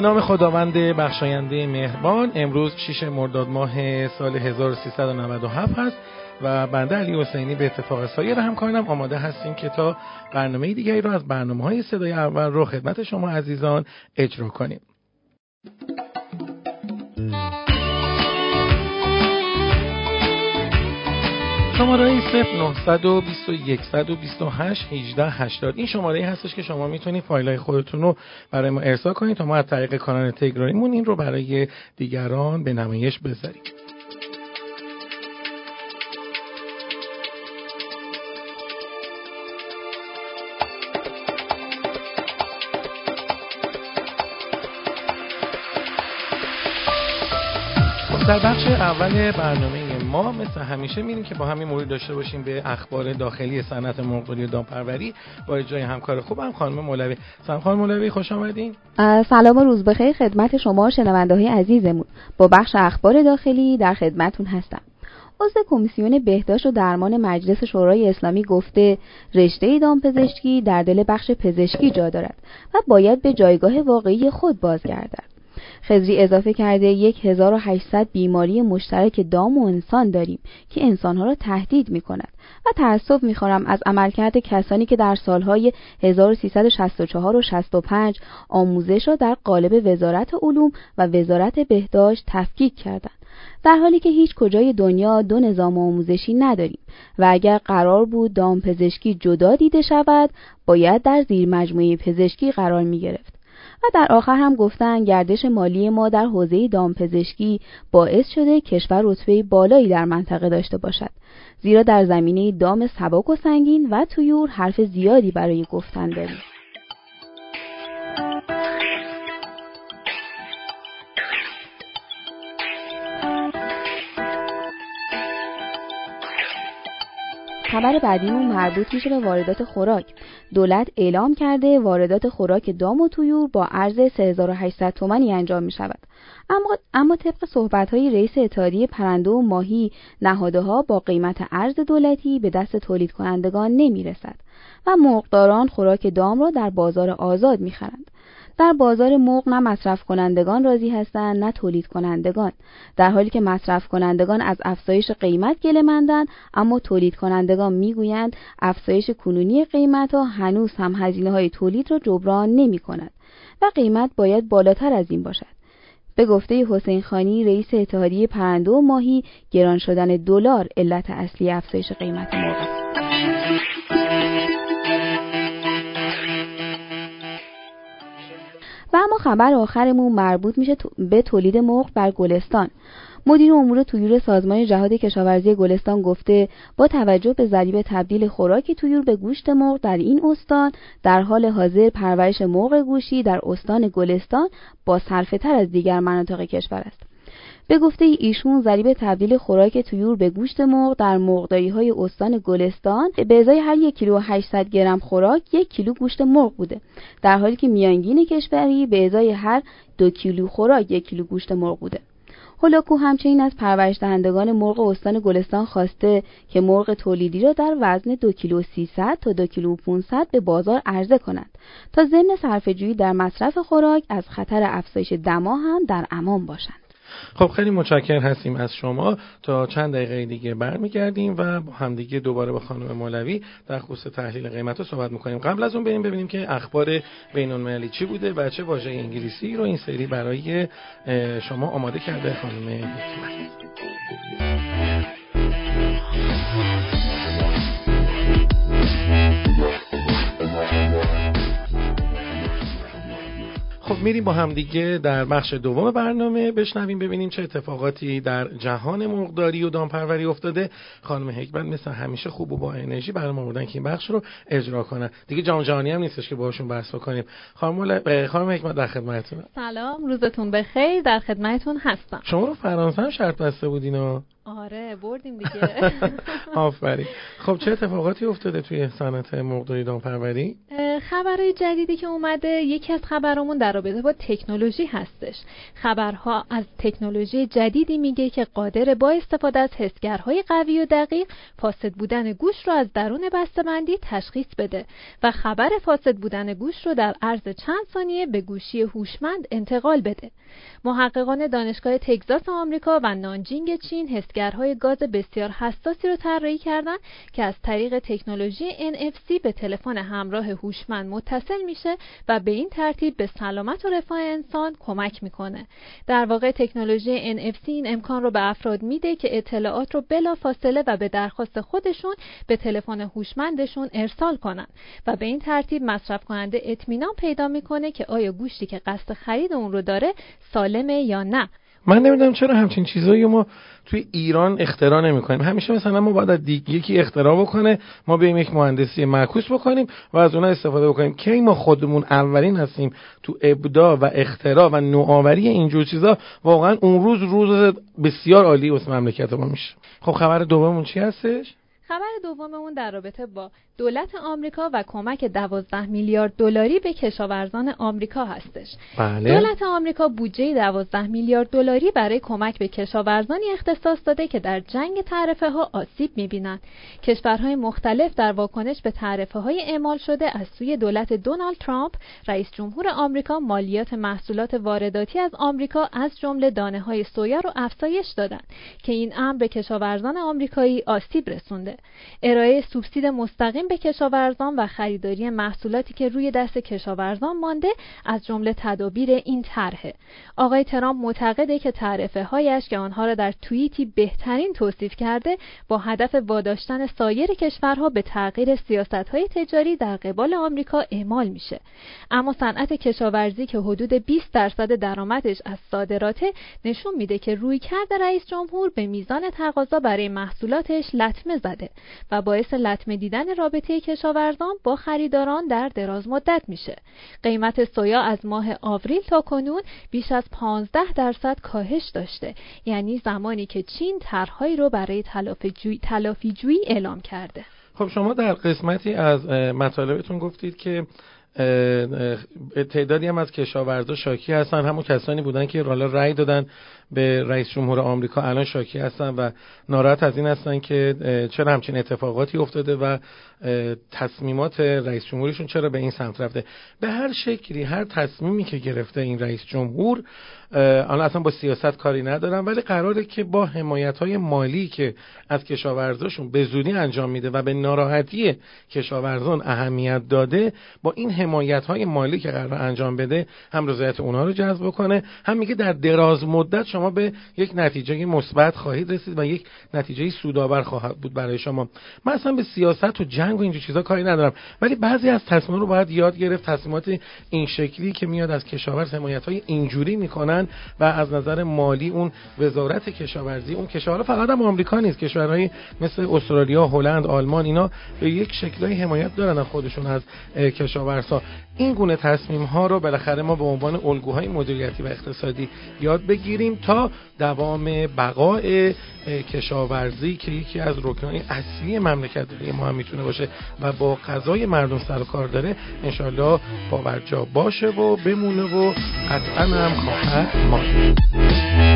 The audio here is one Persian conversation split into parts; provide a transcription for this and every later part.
به نام خداوند بخشاینده مهربان امروز 6 مرداد ماه سال 1397 هست و بنده علی حسینی به اتفاق سایر همکارانم آماده هستیم که تا برنامه دیگری رو از برنامه های صدای اول رو خدمت شما عزیزان اجرا کنیم. شماره 0921 128 1880 این شماره هستش که شما می‌تونید فایل های خودتون رو برای ما ارسال کنید تا ما از طریق کانال تلگرامیمون این رو برای دیگران به نمایش بذاریم. در بخش اول برنامه ما مثل همیشه میریم که با همین مورد داشته باشیم به اخبار داخلی صنعت مرغداری و دامپروری با اجرای همکار خوبم خانم مولوی. سلام خانم مولوی خوش آمدین. سلام و روز بخیر خدمت شما شنونده های عزیزمون. با بخش اخبار داخلی در خدمتون هستم. عضو کمیسیون بهداشت و درمان مجلس شورای اسلامی گفته رشته دامپزشکی در دل بخش پزشکی جا دارد و باید به جایگاه واقعی خود بازگردد. خزری اضافه کرده 1800 بیماری مشترک دام و انسان داریم که انسانها را تهدید می کند و تأسف می‌خورم از عملکرد کسانی که در سالهای 1364 و 65 آموزش را در قالب وزارت علوم و وزارت بهداشت تفکیک کردند. در حالی که هیچ کجای دنیا دو نظام آموزشی نداریم و اگر قرار بود دام پزشکی جدا دیده شود باید در زیر مجموعه پزشکی قرار می گرفت و در آخر هم گفتن گردش مالی ما در حوزه دامپزشکی باعث شده کشور رتبه بالایی در منطقه داشته باشد. زیرا در زمینه دام سبک و سنگین و تویور حرف زیادی برای گفتن داریم. خبر بعدیمون مربوط میشه به واردات خوراک دولت اعلام کرده واردات خوراک دام و تویور با ارز 3800 تومانی انجام می شود اما, اما طبق صحبت های رئیس اتحادیه پرنده و ماهی نهاده ها با قیمت ارز دولتی به دست تولید کنندگان نمی رسد و مرغداران خوراک دام را در بازار آزاد می خرند. در بازار مرغ نه مصرف کنندگان راضی هستند نه تولید کنندگان. در حالی که مصرف کنندگان از افزایش قیمت گله اما تولید کنندگان می‌گویند افزایش کنونی قیمت ها هنوز هم هزینه های تولید را جبران نمی کند و قیمت باید بالاتر از این باشد. به گفته حسین خانی رئیس اتحادیه پرنده و ماهی گران شدن دلار علت اصلی افزایش قیمت مرغ است. خبر آخرمون مربوط میشه به تولید مرغ در گلستان. مدیر امور تویور سازمان جهاد کشاورزی گلستان گفته با توجه به ضریب تبدیل خوراک تویور به گوشت مرغ در این استان در حال حاضر پرورش مرغ گوشی در استان گلستان با صرفه تر از دیگر مناطق کشور است. به گفته ایشون ضریب تبدیل خوراک تویور به گوشت مرغ در مرغداری های استان گلستان به ازای هر یک کیلو 800 گرم خوراک یک کیلو گوشت مرغ بوده. در حالی که میانگین کشوری به ازای هر دو کیلو خوراک یک کیلو گوشت مرغ بوده. هولاکو همچنین از پرورش دهندگان مرغ استان گلستان خواسته که مرغ تولیدی را در وزن دو کیلو 300 تا دو کیلو 500 به بازار عرضه کنند تا ضمن صرفه‌جویی در مصرف خوراک از خطر افزایش دما هم در امان باشند. خب خیلی متشکر هستیم از شما. تا چند دقیقه دیگه برمیگردیم و با همدیگه دوباره با خانم مولوی در خصوص تحلیل قیمت رو صحبت می‌کنیم. قبل از اون بریم ببینیم که اخبار بین المللی چی بوده و چه واژه انگلیسی رو این سری برای شما آماده کرده خانم حکمت. خب میریم با همدیگه در بخش دوم برنامه بشنویم ببینیم چه اتفاقاتی در جهان مرغداری و دامپروری افتاده. خانم حکمت مثل همیشه خوب و با انرژی برای ما که این بخش رو اجرا کنن. دیگه جام جهانی هم نیستش که باشون بحث کنیم خانم خانم حکمت در خدمتتون سلام روزتون بخیر در خدمتتون هستم. شما رو فرانسه هم شرط بسته بودین و آره بردیم دیگه. آفرین. خب چه اتفاقاتی افتاده توی صنعت مرغداری دامپروری؟ خبرهای جدیدی که اومده یکی از خبرامون در رابطه با تکنولوژی هستش. خبرها از تکنولوژی جدیدی میگه که قادر با استفاده از حسگرهای قوی و دقیق فاسد بودن گوش رو از درون بسته‌بندی تشخیص بده و خبر فاسد بودن گوش رو در عرض چند ثانیه به گوشی هوشمند انتقال بده. محققان دانشگاه تگزاس آمریکا و نانجینگ چین حسگرهای گاز بسیار حساسی رو طراحی کردند که از طریق تکنولوژی NFC به تلفن همراه هوشمند متصل میشه و به این ترتیب به سلامت و رفاه انسان کمک می‌کنه. در واقع تکنولوژی NFC این امکان رو به افراد میده که اطلاعات رو بلا فاصله و به درخواست خودشون به تلفن هوشمندشون ارسال کنن و به این ترتیب مصرف کننده اطمینان پیدا می‌کنه که آیا گوشتی که قصد خرید اون رو داره سالمه یا نه من نمی‌دونم چرا همچین چیزایی ما توی ایران اختراع نمی کنیم همیشه مثلا ما باید از یکی اختراع بکنه ما بریم یک مهندسی معکوس بکنیم و از اونها استفاده بکنیم. کی ما خودمون اولین هستیم تو ابداع و اختراع و نوآوری اینجور چیزا واقعا اون روز روز بسیار عالی واسه مملکت ما میشه. خب خبر دوممون چی هستش؟ خبر دوممون در رابطه با دولت آمریکا و کمک 12 میلیارد دلاری به کشاورزان آمریکا هستش. بله. دولت آمریکا بودجه 12 میلیارد دلاری برای کمک به کشاورزانی اختصاص داده که در جنگ تعرفه ها آسیب می‌بینند. کشورهای مختلف در واکنش به تعرفه های اعمال شده از سوی دولت دونالد ترامپ رئیس جمهور آمریکا مالیات محصولات وارداتی از آمریکا از جمله دانه های سویا رو افزایش دادند که این امر به کشاورزان آمریکایی آسیب رسونده. ارائه سوبسید مستقیم به کشاورزان و خریداری محصولاتی که روی دست کشاورزان مانده از جمله تدابیر این طرحه آقای ترامپ معتقده که تعرفه هایش که آنها را در توییتی بهترین توصیف کرده با هدف واداشتن سایر کشورها به تغییر سیاست های تجاری در قبال آمریکا اعمال میشه. اما صنعت کشاورزی که حدود 20 درصد درآمدش از صادراته نشون میده که روی کرده رئیس جمهور به میزان تقاضا برای محصولاتش لطمه زده. و باعث لطمه دیدن رابطه کشاورزان با خریداران در دراز مدت میشه. قیمت سویا از ماه آوریل تا کنون بیش از 15 درصد کاهش داشته یعنی زمانی که چین طرحهایی رو برای تلافی جویی اعلام کرده. خب شما در قسمتی از مطالبتون گفتید که تعدادی هم از کشاورزا شاکی هستن. همون کسانی بودن که حالا رأی دادن به رئیس جمهور آمریکا. الان شاکی هستن و ناراحت از این هستن که چرا همچین اتفاقاتی افتاده و تصمیمات رئیس جمهوریشون چرا به این سمت رفته؟ به هر شکلی هر تصمیمی که گرفته این رئیس جمهور الان اصلا با سیاست کاری ندارم ولی قراره که با حمایت های مالی که از کشاورزاشون به زودی انجام میده و به ناراحتی کشاورزان اهمیت داده با این حمایت های مالی که قرار انجام بده هم رضایت اونها رو جذب کنه هم میگه در دراز مدت شما به یک نتیجه مثبت خواهید رسید و یک نتیجه سودآور خواهد بود برای شما. من اصلا به سیاست و جنگ و اینجور چیزا کاری ندارم ولی بعضی از تصمیمات رو باید یاد گرفت تصمیمات این شکلی که میاد از کشاورز حمایت های اینجوری می‌کنن و از نظر مالی اون وزارت کشاورزی اون کشورها فقط هم آمریکا نیست کشورهای مثل استرالیا هلند آلمان اینا به یک شکلی حمایت دارن خودشون از این گونه تصمیم ها رو بالاخره ما به عنوان الگوهای مدیریتی و اقتصادی یاد بگیریم تا دوام بقای کشاورزی که یکی از رکنهای اصلی مملکت ما هم می‌تونه باشه و با غذای مردم سر کار داره انشالله باورجا باشه و بمونه و قطعا هم خواهد ماند.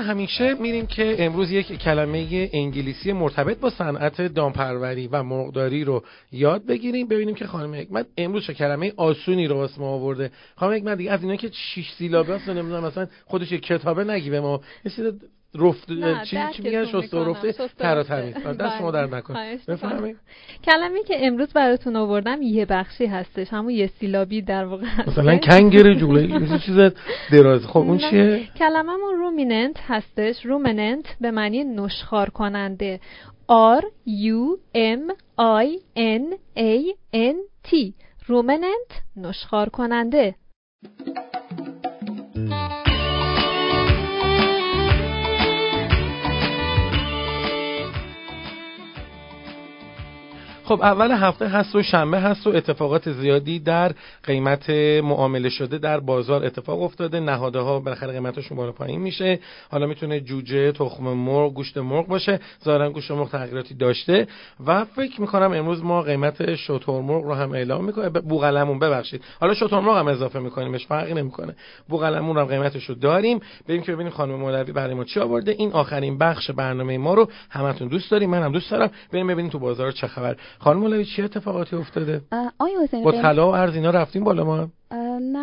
همیشه میریم که امروز یک کلمه انگلیسی مرتبط با صنعت دامپروری و مرغداری رو یاد بگیریم ببینیم که خانم حکمت امروز چه کلمه آسونی رو واسه ما آورده. خانم حکمت دیگه از اینا که 6 سیلابه است نمی‌دونم مثلا خودش یک کتابه نگی به ما رفت چی چی میگن؟ شست و رفته. ترا تمیز دست شما در نکن. بفرمایید. کلمه که امروز براتون آوردم یه بخشی هستش. همون یه سیلابی در واقع مثلا کنگر جوله یه چیز دراز. خب اون چیه؟ کلممون رومیننت هستش. رومیننت به معنی نشخار کننده R U M I N A N T رومیننت نشخار کننده خب اول هفته هست و شنبه هست و اتفاقات زیادی در قیمت معامله شده در بازار اتفاق افتاده. نهاده ها بالاخره قیمتشون بالا پایین میشه. حالا می‌تونه جوجه تخم مرغ گوشت مرغ باشه. ظاهرا گوشت مرغ تغییراتی داشته و فکر می‌کنم امروز ما قیمت شتر مرغ رو هم اعلام می‌کنه بوقلمون ببخشید. حالا شتر مرغ هم اضافه می‌کنیم بهش فرقی نمی‌کنه. بوقلمون رو قیمتش رو داریم. بریم که ببینیم خانم مولوی برای ما چی آورده. این آخرین بخش برنامه ما رو همتون دوست داریم. منم دوست دارم. بریم ببینیم تو بازار چه خبر. خانم مولوی چی اتفاقاتی افتاده؟ آیا حسین با طلا و ارز اینا رفتیم بالا ما.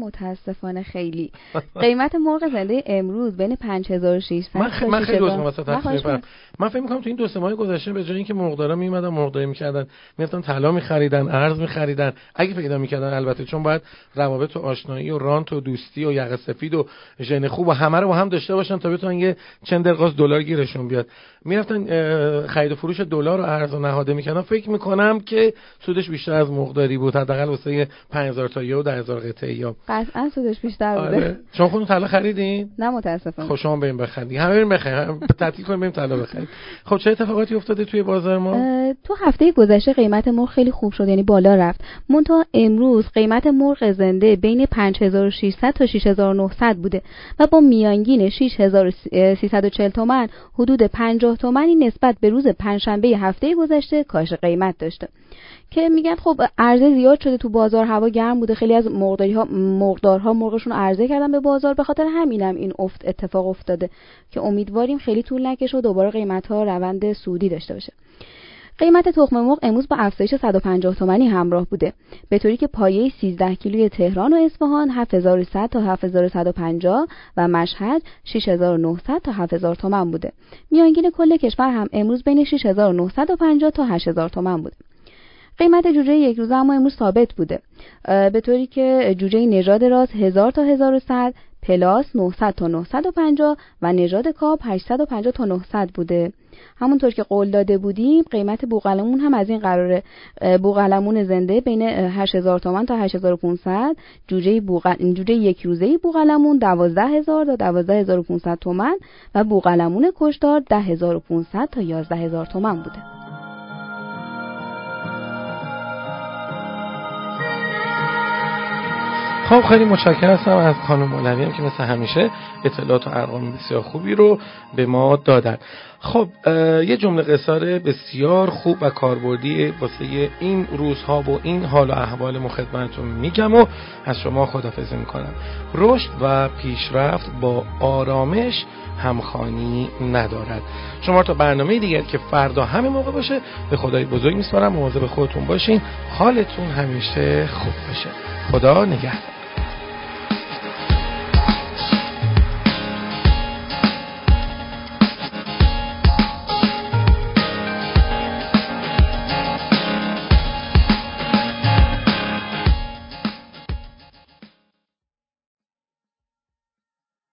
متاسفانه خیلی. قیمت مرغ زنده امروز بین 5600 من, خ... من خیلی دوست واسه من فکر می‌کنم تو این دو سه ماه گذشته به جای اینکه مرغدارا میومدن مرغداری می‌کردن می‌رفتن طلا می‌خریدن ارز می‌خریدن اگه پیدا می‌کردن البته چون باید روابط و آشنایی و رانت و دوستی و یقه سفید و ژن خوب و همه رو با هم داشته باشن تا بتونن یه چند دلار گیرشون بیاد. می‌رفتن خرید و فروش دلار و ارز و نهاده می‌کردن. فکر می‌کنم که سودش بیشتر از مرغداری بود حداقل واسه 5000 تا و 10000 قطعه یا قطعا سودش بیشتر بوده. آره. شما خودتون طلا خریدین؟ نه متاسفانه خب شما بریم بخرید. همه بریم بخرید. تعطیل کنیم بریم طلا بخرید. خب چه اتفاقاتی افتاده توی بازار ما؟ تو هفته گذشته قیمت مرغ خیلی خوب شد یعنی بالا رفت. مونتا امروز قیمت مرغ زنده بین 5600 تا 6900 بوده و با میانگین 6340 تومن حدود 50 تومنی نسبت به روز پنجشنبه هفته گذشته کاهش قیمت داشته. که میگن خب عرضه زیاد شده تو بازار هوا گرم بوده خیلی از مرغداری ها مرغدارها مرغشون عرضه کردن به بازار. به خاطر همینم این افت اتفاق افتاده که امیدواریم خیلی طول نکشه و دوباره قیمت ها روند سودی داشته باشه. قیمت تخم مرغ امروز با افزایش 150 تومانی همراه بوده. به طوری که پایه 13 کیلوی تهران و اصفهان 7100 تا 7150 و مشهد 6900 تا 7000 تومان بوده. میانگین کل کشور هم امروز بین 6950 تا 8000 تومان بوده. قیمت جوجه یک روزه اما امروز ثابت بوده. به طوری که جوجه نژاد راست 1000 تا 1100 پلاس 900 تا 950 و نژاد کاپ 850 تا 900 بوده. همونطور که قول داده بودیم قیمت بوقلمون هم از این قراره. بوقلمون زنده بین 8000 تومان تا 8500 جوجه بوقل... جوجه یک روزه بوقلمون 12000 تا 12500 تومان و بوقلمون کشدار 10500 تا 11000 تومان بوده. خب خیلی متشکرم هستم. از خانم مولوی که مثل همیشه اطلاعات و ارقام بسیار خوبی رو به ما دادن. خب یه جمله قصار بسیار خوب و کاربردی واسه این روزها و این حال و احوال مخدمتون میگم و از شما خدافزی می‌کنم. رشد و پیشرفت با آرامش همخانی ندارد. شما تا برنامه دیگر که فردا همه موقع باشه به خدای بزرگ میسپارم. مواظب خودتون باشین. حالتون همیشه خوب باشه. خدا نگهدار.